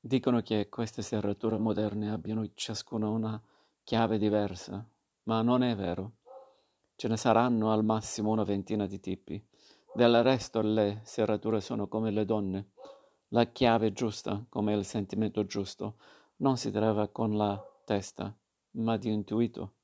Dicono che queste serrature moderne abbiano ciascuna una chiave diversa, ma non è vero. Ce ne saranno al massimo una ventina di tipi. Del resto le serrature sono come le donne. La chiave giusta, come il sentimento giusto, non si trova con la testa, ma di intuito.